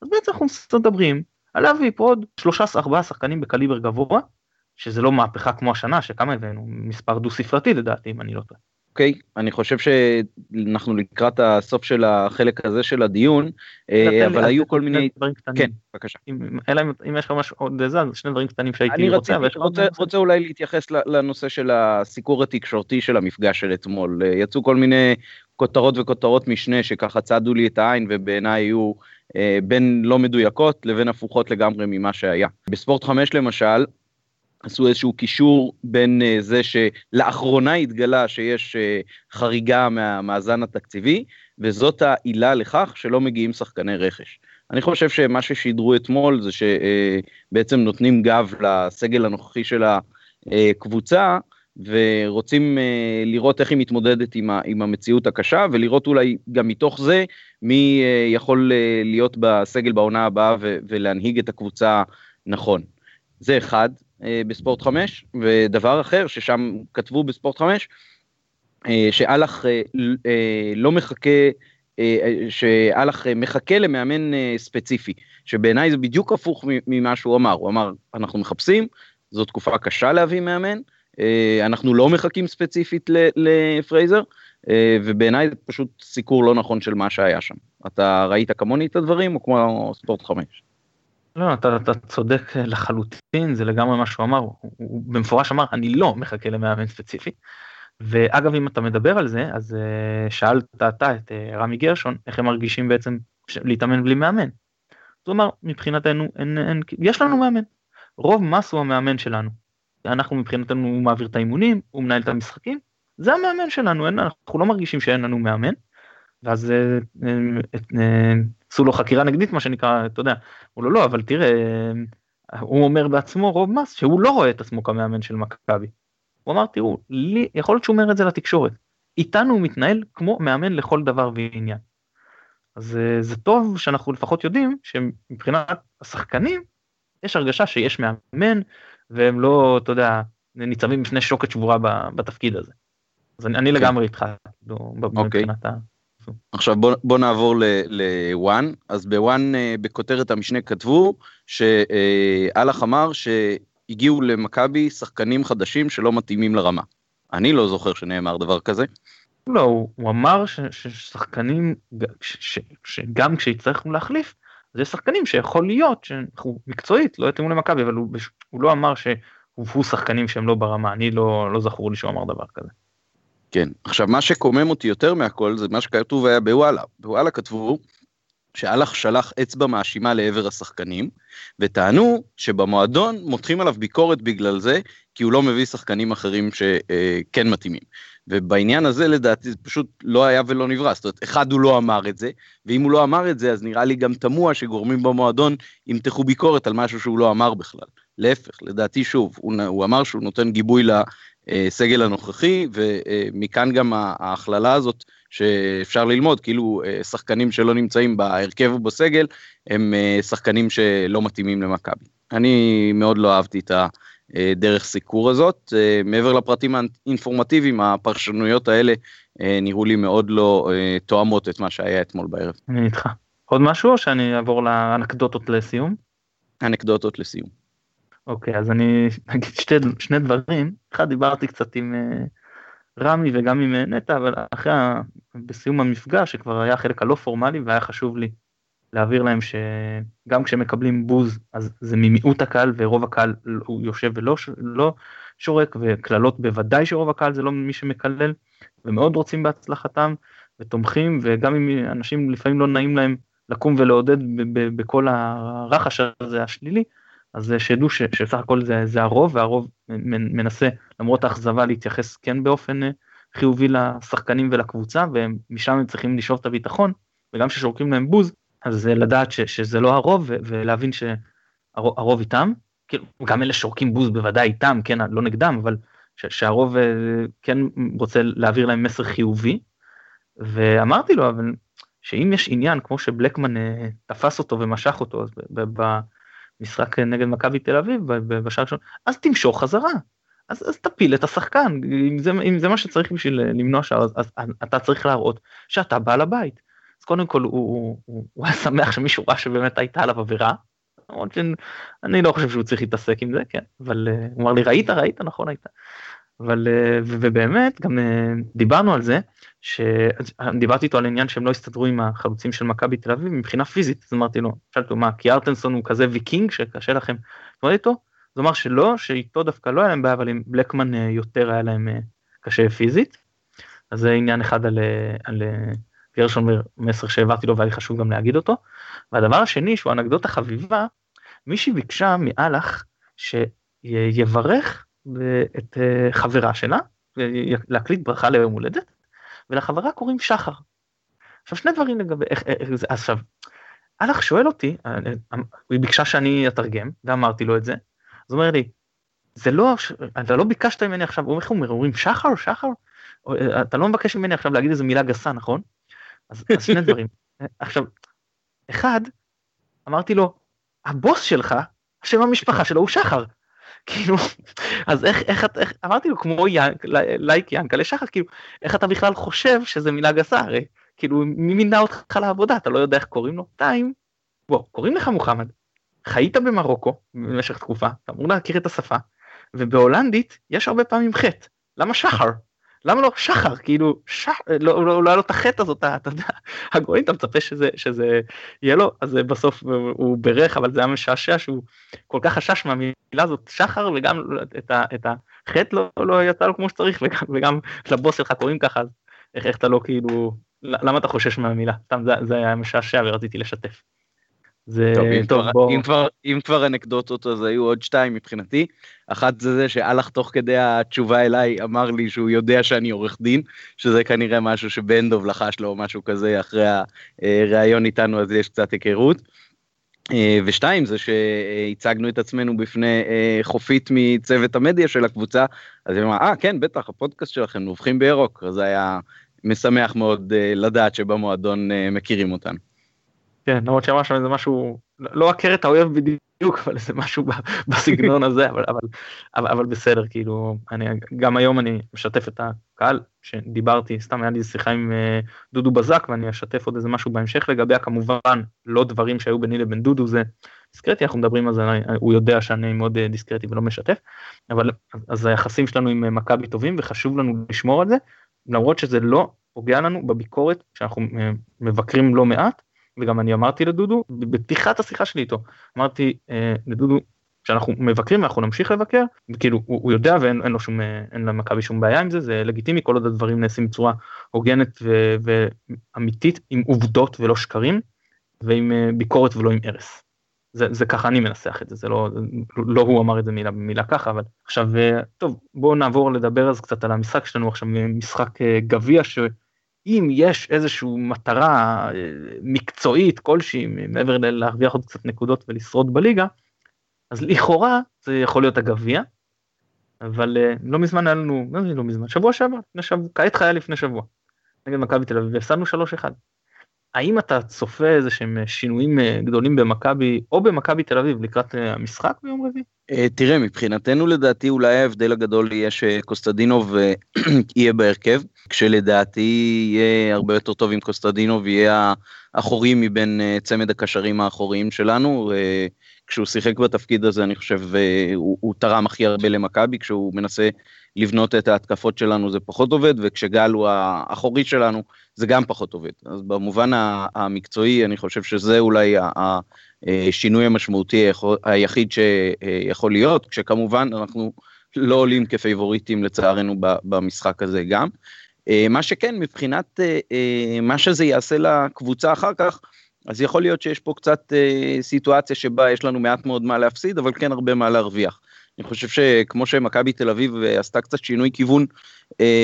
אז בעצם אנחנו מדברים על להביא פה עוד שלושה ארבעה שחקנים בקליבר גבוה, שזה לא מהפכה כמו השנה, שכמה הבאנו, מספר דו ספרתי לדעתי אם אני לא טועה. אוקיי, okay, אני חושב שאנחנו לקראת הסוף של החלק הזה של הדיון, אה, אבל היו כל מיני... כן, בבקשה. אלא אם יש לך משהו עוד זה, אז שני דברים קטנים שהייתי רוצה. אני רוצה, אולי להתייחס לנושא של הסיקור התקשורתי של המפגש של אתמול. אה, יצאו כל מיני כותרות וכותרות משנה שככה צדו לי את העין ובעיניי היו בין לא מדויקות לבין הפוכות לגמרי ממה שהיה. בספורט 5 למשל, עשו איזשהו קישור בין uh, זה שלאחרונה התגלה שיש uh, חריגה מהמאזן התקציבי, וזאת העילה לכך שלא מגיעים שחקני רכש. אני חושב שמה ששידרו אתמול זה שבעצם נותנים גב לסגל הנוכחי של הקבוצה, ורוצים uh, לראות איך היא מתמודדת עם, ה, עם המציאות הקשה, ולראות אולי גם מתוך זה מי uh, יכול uh, להיות בסגל בעונה הבאה ולהנהיג את הקבוצה נכון. זה אחד. אה, בספורט 5, ודבר אחר ששם כתבו בספורט 5, אה, שאלח אה, לא מחכה, שאלח מחכה למאמן ספציפי, שבעיניי זה בדיוק הפוך ממה שהוא אמר, הוא אמר אנחנו מחפשים, זו תקופה קשה להביא מאמן, אנחנו לא מחכים ספציפית לפרייזר, ובעיניי זה פשוט סיקור לא נכון של מה שהיה שם. אתה ראית כמוני את הדברים או כמו ספורט 5? לא, אתה, אתה צודק לחלוטין, זה לגמרי מה שהוא אמר, הוא, הוא במפורש אמר, אני לא מחכה למאמן ספציפי. ואגב, אם אתה מדבר על זה, אז uh, שאלת אתה את רמי גרשון, איך הם מרגישים בעצם להתאמן בלי מאמן. זאת אומרת, מבחינתנו, אין, אין, יש לנו מאמן. רוב מס הוא המאמן שלנו. אנחנו מבחינתנו, הוא מעביר את האימונים, הוא מנהל את המשחקים, זה המאמן שלנו, אין, אנחנו לא מרגישים שאין לנו מאמן. ואז uh, uh, uh, עשו לו חקירה נגדית מה שנקרא אתה יודע הוא לא לא אבל תראה הוא אומר בעצמו רוב מס שהוא לא רואה את עצמו כמאמן של מכבי. הוא אמר תראו לי יכול להיות שהוא אומר את זה לתקשורת איתנו הוא מתנהל כמו מאמן לכל דבר ועניין. אז אה, זה טוב שאנחנו לפחות יודעים שמבחינת השחקנים יש הרגשה שיש מאמן והם לא אתה יודע ניצבים בפני שוקת שבורה בתפקיד הזה. אז אני, אני כן. לגמרי איתך. לא, אוקיי. ירצו. עכשיו בוא, בוא נעבור לוואן, אז בוואן בכותרת המשנה כתבו שאללה אמר שהגיעו למכבי שחקנים חדשים שלא מתאימים לרמה. אני לא זוכר שנאמר דבר כזה. לא, הוא, הוא אמר ששחקנים, שגם כשיצטרכו להחליף, זה שחקנים שיכול להיות שאנחנו מקצועית לא יתאימו למכבי, אבל הוא, הוא לא אמר שהובאו שחקנים שהם לא ברמה, אני לא, לא זכור לי שהוא אמר דבר כזה. כן, עכשיו מה שקומם אותי יותר מהכל זה מה שכתוב היה בוואלה, בוואלה כתבו שאלח שלח אצבע מאשימה לעבר השחקנים, וטענו שבמועדון מותחים עליו ביקורת בגלל זה, כי הוא לא מביא שחקנים אחרים שכן מתאימים. ובעניין הזה לדעתי זה פשוט לא היה ולא נברא, זאת אומרת, אחד הוא לא אמר את זה, ואם הוא לא אמר את זה אז נראה לי גם תמוה שגורמים במועדון ימתחו ביקורת על משהו שהוא לא אמר בכלל. להפך, לדעתי שוב, הוא, הוא אמר שהוא נותן גיבוי לסגל הנוכחי, ומכאן גם ההכללה הזאת שאפשר ללמוד, כאילו שחקנים שלא נמצאים בהרכב ובסגל, הם שחקנים שלא מתאימים למכבי. אני מאוד לא אהבתי את הדרך סיקור הזאת. אה, מעבר לפרטים האינפורמטיביים, הפרשנויות האלה נראו לי מאוד לא תואמות את מה שהיה אתמול בערב. אני איתך. עוד משהו או שאני אעבור לאנקדוטות לסיום? אנקדוטות לסיום. אוקיי, אז אני אגיד שתי, שני דברים. אחד, דיברתי קצת עם... רמי וגם עם נטע, אבל אחרי, בסיום המפגש, שכבר היה החלק הלא פורמלי, והיה חשוב לי להעביר להם שגם כשהם מקבלים בוז, אז זה ממיעוט הקהל, ורוב הקהל הוא יושב ולא לא שורק, וקללות בוודאי שרוב הקהל זה לא מי שמקלל, ומאוד רוצים בהצלחתם, ותומכים, וגם אם אנשים לפעמים לא נעים להם לקום ולעודד בכל הרחש הזה השלילי, אז שידעו שסך הכל זה, זה הרוב, והרוב מנסה למרות האכזבה להתייחס כן באופן אה, חיובי לשחקנים ולקבוצה, ומשם הם צריכים לשאוב את הביטחון, וגם כששורקים להם בוז, אז לדעת ש, שזה לא הרוב, ולהבין שהרוב איתם, כאילו, גם אלה שורקים בוז בוודאי איתם, כן, לא נגדם, אבל ש, שהרוב אה, כן רוצה להעביר להם מסר חיובי, ואמרתי לו, אבל שאם יש עניין, כמו שבלקמן אה, תפס אותו ומשך אותו, אז משחק נגד מכבי תל אביב בשער ראשון, אז תמשוך חזרה. אז, אז תפיל את השחקן, אם זה, אם זה מה שצריך בשביל למנוע שער, אז, אז אתה צריך להראות שאתה בעל הבית. אז קודם כל הוא, הוא, הוא, הוא היה שמח שמישהו ראה שבאמת הייתה עליו עבירה, למרות שאני לא חושב שהוא צריך להתעסק עם זה, כן, אבל אה, הוא אמר לי ראית, ראית, נכון הייתה. אבל אה, ובאמת גם אה, דיברנו על זה שדיברתי איתו על העניין שהם לא הסתדרו עם החלוצים של מכבי תל אביב מבחינה פיזית אז אמרתי לו שאלתי לו מה כי ארטנסון הוא כזה ויקינג שקשה לכם להתמודד איתו אז הוא אמר שלא שאיתו דווקא לא היה להם בעיה אבל עם בלקמן יותר היה להם קשה פיזית. אז זה עניין אחד על, על גרשון מסר שהעברתי לו והיה לי חשוב גם להגיד אותו. והדבר השני שהוא אנקדוטה חביבה מישהי ביקשה מאלח שיברך את אה, חברה שלה, להקליט ברכה ליום הולדת, ולחברה קוראים שחר. עכשיו שני דברים לגבי איך, איך זה, עכשיו, אלח שואל אותי, אה, אה, היא ביקשה שאני אתרגם, ואמרתי לו את זה, אז הוא אומר לי, זה לא, אתה לא ביקשת ממני עכשיו, הוא אומר, אומרים שחר, שחר, אתה לא מבקש ממני עכשיו להגיד איזה מילה גסה, נכון? אז, אז שני דברים. עכשיו, אחד, אמרתי לו, הבוס שלך, שם המשפחה שלו הוא שחר. כאילו, אז איך, איך, איך, אמרתי לו כמו ינק, לייק ינקלה שחר, כאילו, איך אתה בכלל חושב שזה מילה גסה, הרי, כאילו, מי מינה אותך לעבודה, אתה לא יודע איך קוראים לו? שתיים, בוא, קוראים לך מוחמד, חיית במרוקו במשך תקופה, אתה אמור להכיר את השפה, ובהולנדית יש הרבה פעמים חטא, למה שחר? למה לא שחר כאילו שח... לא, לא, לא היה לו את החטא הזאת אתה יודע הגויים אתה מצפה שזה שזה יהיה לו אז בסוף הוא בירך אבל זה היה משעשע שהוא כל כך חשש מהמילה הזאת שחר וגם את, ה, את החטא לא, לא יצא לו כמו שצריך וגם, וגם לבוס שלך קוראים ככה אז איך, איך אתה לא כאילו למה אתה חושש מהמילה סתם זה, זה היה משעשע ורציתי לשתף. זה טוב, אם, טוב כבר, בוא... אם, כבר, אם כבר אנקדוטות אז היו עוד שתיים מבחינתי. אחת זה זה שהלך תוך כדי התשובה אליי אמר לי שהוא יודע שאני עורך דין, שזה כנראה משהו שבן דוב לחש לו או משהו כזה אחרי הראיון איתנו אז יש קצת היכרות. אה, ושתיים זה שהצגנו את עצמנו בפני אה, חופית מצוות המדיה של הקבוצה אז היא אמרה אה כן בטח הפודקאסט שלכם נובחים בירוק אז זה היה משמח מאוד אה, לדעת שבמועדון מכירים אותנו. כן, למרות שאמר שם איזה משהו, לא עקר את האויב בדיוק אבל זה משהו בסגנון הזה, אבל, אבל, אבל, אבל בסדר, כאילו, אני, גם היום אני משתף את הקהל, שדיברתי, סתם היה לי שיחה עם uh, דודו בזק, ואני אשתף עוד איזה משהו בהמשך לגביה, כמובן, לא דברים שהיו ביני לבין דודו, זה דיסקרטי, אנחנו מדברים על זה, הוא יודע שאני מאוד uh, דיסקרטי ולא משתף, אבל אז היחסים שלנו עם מכבי טובים, וחשוב לנו לשמור על זה, למרות שזה לא פוגע לנו בביקורת שאנחנו מבקרים לא מעט, וגם אני אמרתי לדודו בפתיחת השיחה שלי איתו אמרתי אה, לדודו שאנחנו מבקרים אנחנו נמשיך לבקר כאילו הוא, הוא יודע ואין לו שום אין למכבי שום בעיה עם זה זה לגיטימי כל עוד הדברים נעשים בצורה הוגנת ו, ואמיתית עם עובדות ולא שקרים ועם אה, ביקורת ולא עם הרס. זה, זה ככה אני מנסח את זה זה לא לא הוא אמר את זה מילה במילה ככה אבל עכשיו אה, טוב בואו נעבור לדבר אז קצת על המשחק שלנו עכשיו משחק אה, גביע ש... אם יש איזושהי מטרה אה, מקצועית כלשהי מעבר ללהרוויח עוד קצת נקודות ולשרוד בליגה, אז לכאורה זה יכול להיות הגביע, אבל אה, לא מזמן היה לנו, לא, לא מזמן, שבוע שעבר, לפני שבוע, כעת חיה לפני שבוע, נגד מכבי תל אביב, והפסדנו 3-1. האם אתה צופה איזה שהם שינויים אה, גדולים במכבי או במכבי תל אביב לקראת המשחק ביום רביעי? תראה, מבחינתנו לדעתי אולי ההבדל הגדול יהיה שקוסטדינוב יהיה בהרכב. כשלדעתי יהיה הרבה יותר טוב אם קוסטדינוב יהיה האחורי מבין אה, צמד הקשרים האחוריים שלנו. אה, כשהוא שיחק בתפקיד הזה אני חושב אה, הוא, הוא תרם הכי הרבה למכבי, כשהוא מנסה לבנות את ההתקפות שלנו זה פחות עובד, וכשגל הוא האחורי שלנו זה גם פחות עובד. אז במובן המקצועי אני חושב שזה אולי השינוי המשמעותי היחיד שיכול להיות, כשכמובן אנחנו לא עולים כפייבוריטים לצערנו במשחק הזה גם. אה, מה שכן, מבחינת אה, אה, מה שזה יעשה לקבוצה אחר כך, אז יכול להיות שיש פה קצת סיטואציה שבה יש לנו מעט מאוד מה להפסיד, אבל כן הרבה מה להרוויח. אני חושב שכמו שמכבי תל אביב עשתה קצת שינוי כיוון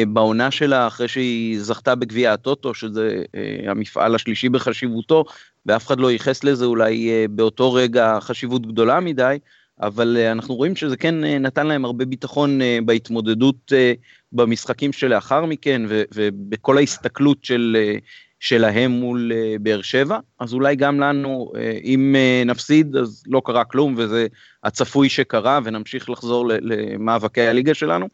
בעונה שלה אחרי שהיא זכתה בגביע הטוטו, שזה המפעל השלישי בחשיבותו, ואף אחד לא ייחס לזה אולי באותו רגע חשיבות גדולה מדי, אבל אנחנו רואים שזה כן נתן להם הרבה ביטחון בהתמודדות במשחקים שלאחר מכן ובכל ההסתכלות של, שלהם מול אה, באר שבע, אז אולי גם לנו, אה, אם אה, נפסיד אז לא קרה כלום וזה הצפוי שקרה ונמשיך לחזור למאבקי הליגה שלנו,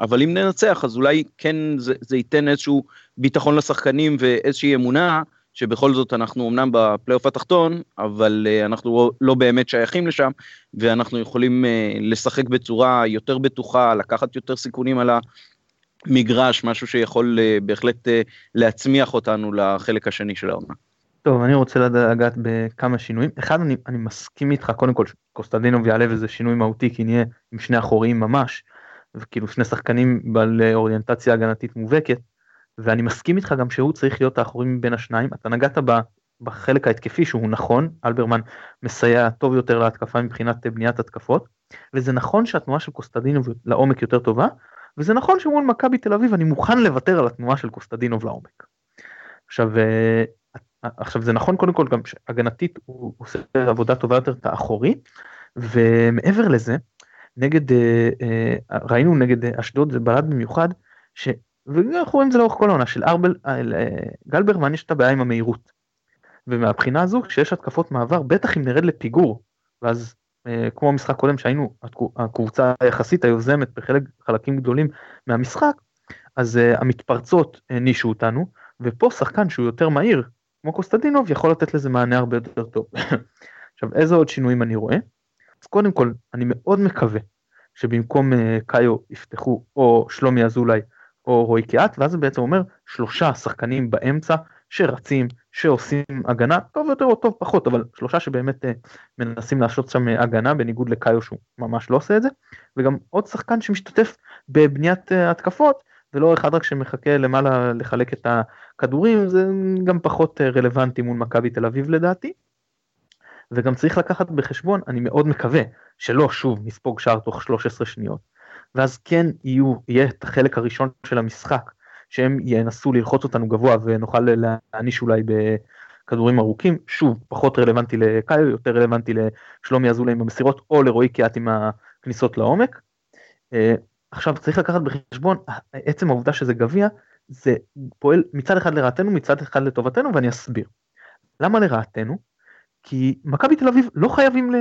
אבל אם ננצח אז אולי כן זה, זה ייתן איזשהו ביטחון לשחקנים ואיזושהי אמונה שבכל זאת אנחנו אמנם בפלייאוף התחתון, אבל אנחנו לא, לא באמת שייכים לשם, ואנחנו יכולים לשחק בצורה יותר בטוחה, לקחת יותר סיכונים על מגרש, משהו שיכול uh, בהחלט uh, להצמיח אותנו לחלק השני של העונה. טוב, אני רוצה לגעת בכמה שינויים. אחד, אני, אני מסכים איתך, קודם כל, קוסטדינוב יעלה וזה שינוי מהותי, כי נהיה עם שני אחוריים ממש, וכאילו שני שחקנים בעל אה, אוריינטציה הגנתית מובהקת, ואני מסכים איתך גם שהוא צריך להיות האחורים בין השניים. אתה נגעת ב, בחלק ההתקפי שהוא נכון, אלברמן מסייע טוב יותר להתקפה מבחינת בניית התקפות, וזה נכון שהתנועה של קוסטדינוב לעומק יותר טובה, וזה נכון שמול מכבי תל אביב אני מוכן לוותר על התנועה של קוסטדינוב לעומק. עכשיו, אה, עכשיו זה נכון קודם כל גם שהגנתית הוא עושה עבודה טובה יותר את האחורי, ומעבר לזה, נגד, אה, אה, ראינו נגד אשדוד זה בלט במיוחד, ש... ואנחנו רואים את זה לאורך כל העונה של ארבל, גלברמן יש את הבעיה עם המהירות. ומהבחינה הזו כשיש התקפות מעבר בטח אם נרד לפיגור ואז אה, כמו המשחק קודם שהיינו הקבוצה היחסית היוזמת בחלק חלקים גדולים מהמשחק אז uh, המתפרצות הענישו אותנו ופה שחקן שהוא יותר מהיר כמו קוסטדינוב יכול לתת לזה מענה הרבה יותר טוב. עכשיו איזה עוד שינויים אני רואה? אז קודם כל אני מאוד מקווה שבמקום uh, קאיו יפתחו או שלומי אזולאי או רועי קיאט ואז זה בעצם אומר שלושה שחקנים באמצע שרצים, שעושים הגנה, טוב יותר או טוב פחות, אבל שלושה שבאמת uh, מנסים לעשות שם uh, הגנה בניגוד לקאיו שהוא ממש לא עושה את זה, וגם עוד שחקן שמשתתף בבניית uh, התקפות, ולא אחד רק שמחכה למעלה לחלק את הכדורים, זה גם פחות uh, רלוונטי מול מכבי תל אביב לדעתי. וגם צריך לקחת בחשבון, אני מאוד מקווה, שלא שוב נספוג שער תוך 13 שניות, ואז כן יהיו, יהיה את החלק הראשון של המשחק, שהם ינסו ללחוץ אותנו גבוה ונוכל להעניש אולי בכדורים ארוכים, שוב פחות רלוונטי לקאיו, יותר רלוונטי לשלומי אזולאי עם המסירות או לרועי קיאט עם הכניסות לעומק. אה, עכשיו צריך לקחת בחשבון עצם העובדה שזה גביע זה פועל מצד אחד לרעתנו מצד אחד לטובתנו ואני אסביר. למה לרעתנו? כי מכבי תל אביב לא חייבים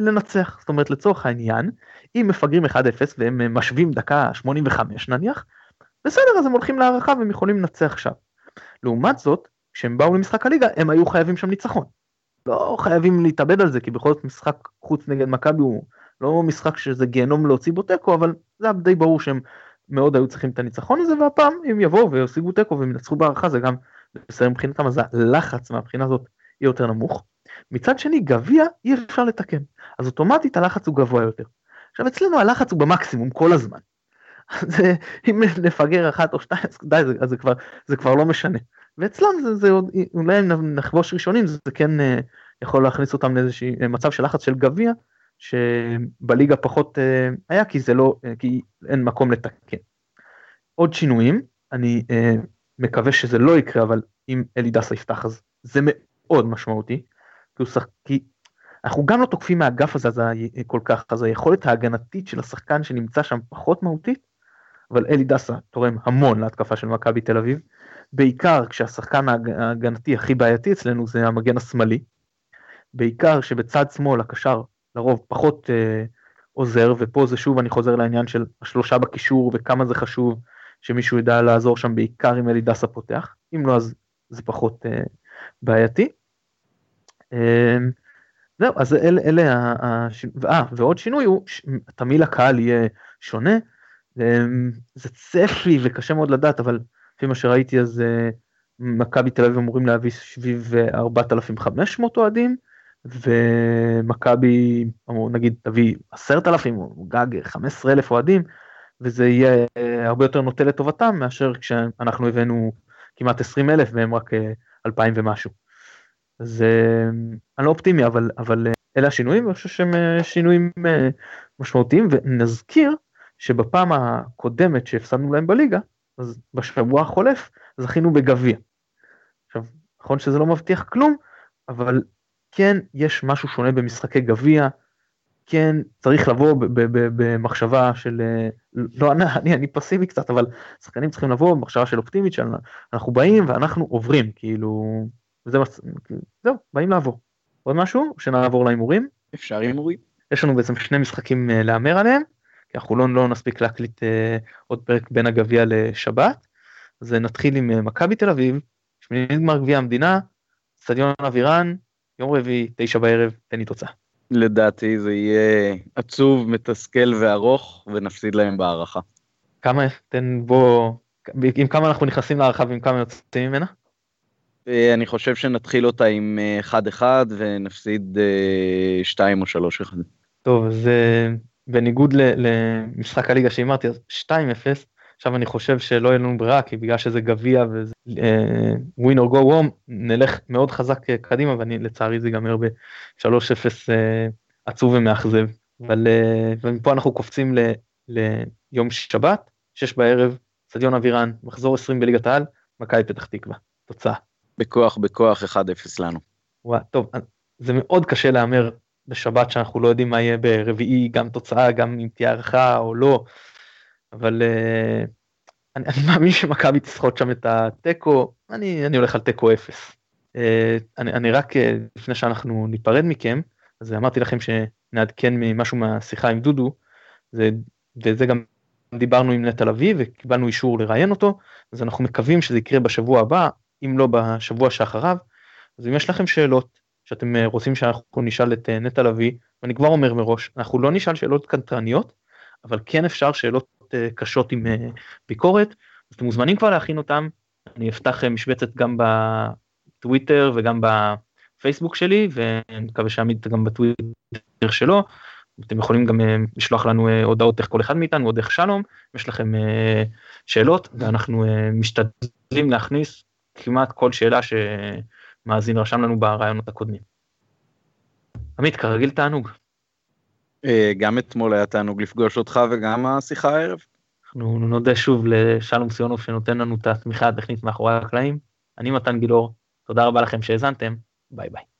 לנצח, זאת אומרת לצורך העניין, אם מפגרים 1-0 והם משווים דקה 85 נניח, בסדר אז הם הולכים להערכה והם יכולים לנצח שם. לעומת זאת, כשהם באו למשחק הליגה הם היו חייבים שם ניצחון. לא חייבים להתאבד על זה כי בכל זאת משחק חוץ נגד מכבי הוא לא משחק שזה גיהנום להוציא בו תיקו אבל זה היה די ברור שהם מאוד היו צריכים את הניצחון הזה והפעם אם יבואו וישיגו תיקו והם ינצחו בהערכה זה גם בסדר מבחינתם אז הלחץ מהבחינה הזאת יהיה יותר נמוך. מצד שני גביע אי אפשר לתקן אז אוטומטית הלחץ הוא גבוה יותר. עכשיו אצלנו הלחץ הוא במקסימום כל הזמן. זה, אם נפגר אחת או שתיים אז די זה, אז זה כבר זה כבר לא משנה. ואצלם זה, זה עוד אולי אם נחבוש ראשונים זה כן uh, יכול להכניס אותם לאיזשהו מצב של לחץ של גביע שבליגה פחות uh, היה כי זה לא uh, כי אין מקום לתקן. עוד שינויים אני uh, מקווה שזה לא יקרה אבל אם אלי דסה יפתח אז זה מאוד משמעותי. כי, שח... כי אנחנו גם לא תוקפים מהאגף הזה אז כל כך אז היכולת ההגנתית של השחקן שנמצא שם פחות מהותית אבל אלי דסה תורם המון להתקפה של מכבי תל אביב. בעיקר כשהשחקן ההגנתי הכי בעייתי אצלנו זה המגן השמאלי. בעיקר שבצד שמאל הקשר לרוב פחות אה, עוזר ופה זה שוב אני חוזר לעניין של השלושה בקישור וכמה זה חשוב שמישהו ידע לעזור שם בעיקר אם אלי דסה פותח אם לא אז זה פחות אה, בעייתי. אה, זהו אז אלה, אלה ה... אה, ועוד שינוי הוא תמיל הקהל יהיה שונה אה, זה צפי וקשה מאוד לדעת אבל לפי מה שראיתי אז אה, מכבי תל אביב אמורים להביא סביב 4,500 אה, אוהדים ומכבי נגיד תביא 10,000 או גג 15,000 אוהדים וזה יהיה אה, הרבה יותר נוטה לטובתם מאשר כשאנחנו הבאנו כמעט 20,000 והם רק 2,000 ומשהו. אז אני לא אופטימי אבל אבל אלה השינויים אני חושב שהם שינויים משמעותיים ונזכיר שבפעם הקודמת שהפסדנו להם בליגה אז בשבוע החולף זכינו בגביע. עכשיו, נכון שזה לא מבטיח כלום, אבל כן יש משהו שונה במשחקי גביע, כן צריך לבוא במחשבה של, אה, לא אני, אני פסימי קצת, אבל שחקנים צריכים לבוא במחשבה של אופטימית, שאנחנו באים ואנחנו עוברים, כאילו, זה, זהו, באים לעבור. עוד משהו? שנעבור להימורים? אפשר הימורים. יש לנו בעצם שני משחקים אה, להמר עליהם. כי אנחנו לא, לא נספיק להקליט אה, עוד פרק בין הגביע לשבת. אז נתחיל עם אה, מכבי תל אביב, שמינית גמר גביע המדינה, סטדיון אבירן, יום רביעי, תשע בערב, תן לי תוצאה. לדעתי זה יהיה עצוב, מתסכל וארוך, ונפסיד להם בהערכה. כמה, תן בוא, עם כמה אנחנו נכנסים להערכה ועם כמה יוצאים ממנה? אה, אני חושב שנתחיל אותה עם 1-1 אה, ונפסיד 2 או 3-1. טוב, אז בניגוד למשחק הליגה שהימרתי אז 2-0 עכשיו אני חושב שלא יהיה לנו ברירה כי בגלל שזה גביע וזה ווין או גו וום נלך מאוד חזק אה, קדימה ואני לצערי זה ייגמר ב-3-0 אה, עצוב ומאכזב אבל אה, ומפה אנחנו קופצים ליום שבת 6 בערב סדיון אבירן מחזור 20 בליגת העל מכבי פתח תקווה תוצאה. בכוח בכוח 1-0 לנו. ווא, טוב זה מאוד קשה להמר בשבת שאנחנו לא יודעים מה יהיה ברביעי, גם תוצאה, גם אם תהיה הערכה או לא, אבל uh, אני, אני מאמין שמכבי תסחוט שם את התיקו, אני, אני הולך על תיקו אפס. Uh, אני, אני רק, uh, לפני שאנחנו ניפרד מכם, אז אמרתי לכם שנעדכן משהו מהשיחה עם דודו, זה, וזה גם דיברנו עם נטע לביא וקיבלנו אישור לראיין אותו, אז אנחנו מקווים שזה יקרה בשבוע הבא, אם לא בשבוע שאחריו, אז אם יש לכם שאלות, שאתם אה, רוצים שאנחנו נשאל את אה, נטע לביא, ואני כבר אומר מראש, אנחנו לא נשאל שאלות קנטרניות, אבל כן אפשר שאלות אה, קשות עם ביקורת, אז אתם מוזמנים כבר להכין אותם, אני אפתח משבצת גם בטוויטר וגם בפייסבוק שלי, ואני מקווה שעמית גם בטוויטר שלו, אתם יכולים גם לשלוח לנו הודעות איך כל אחד מאיתנו, או דרך שלום, יש לכם שאלות, ואנחנו משתדלים להכניס כמעט כל שאלה ש... מאזין רשם לנו ברעיונות הקודמים. עמית, כרגיל תענוג. אה, גם אתמול היה תענוג לפגוש אותך וגם השיחה הערב. אנחנו נודה שוב לשלום ציונוב שנותן לנו את התמיכה הטכנית מאחורי הקלעים. אני מתן גילאור, תודה רבה לכם שהאזנתם, ביי ביי.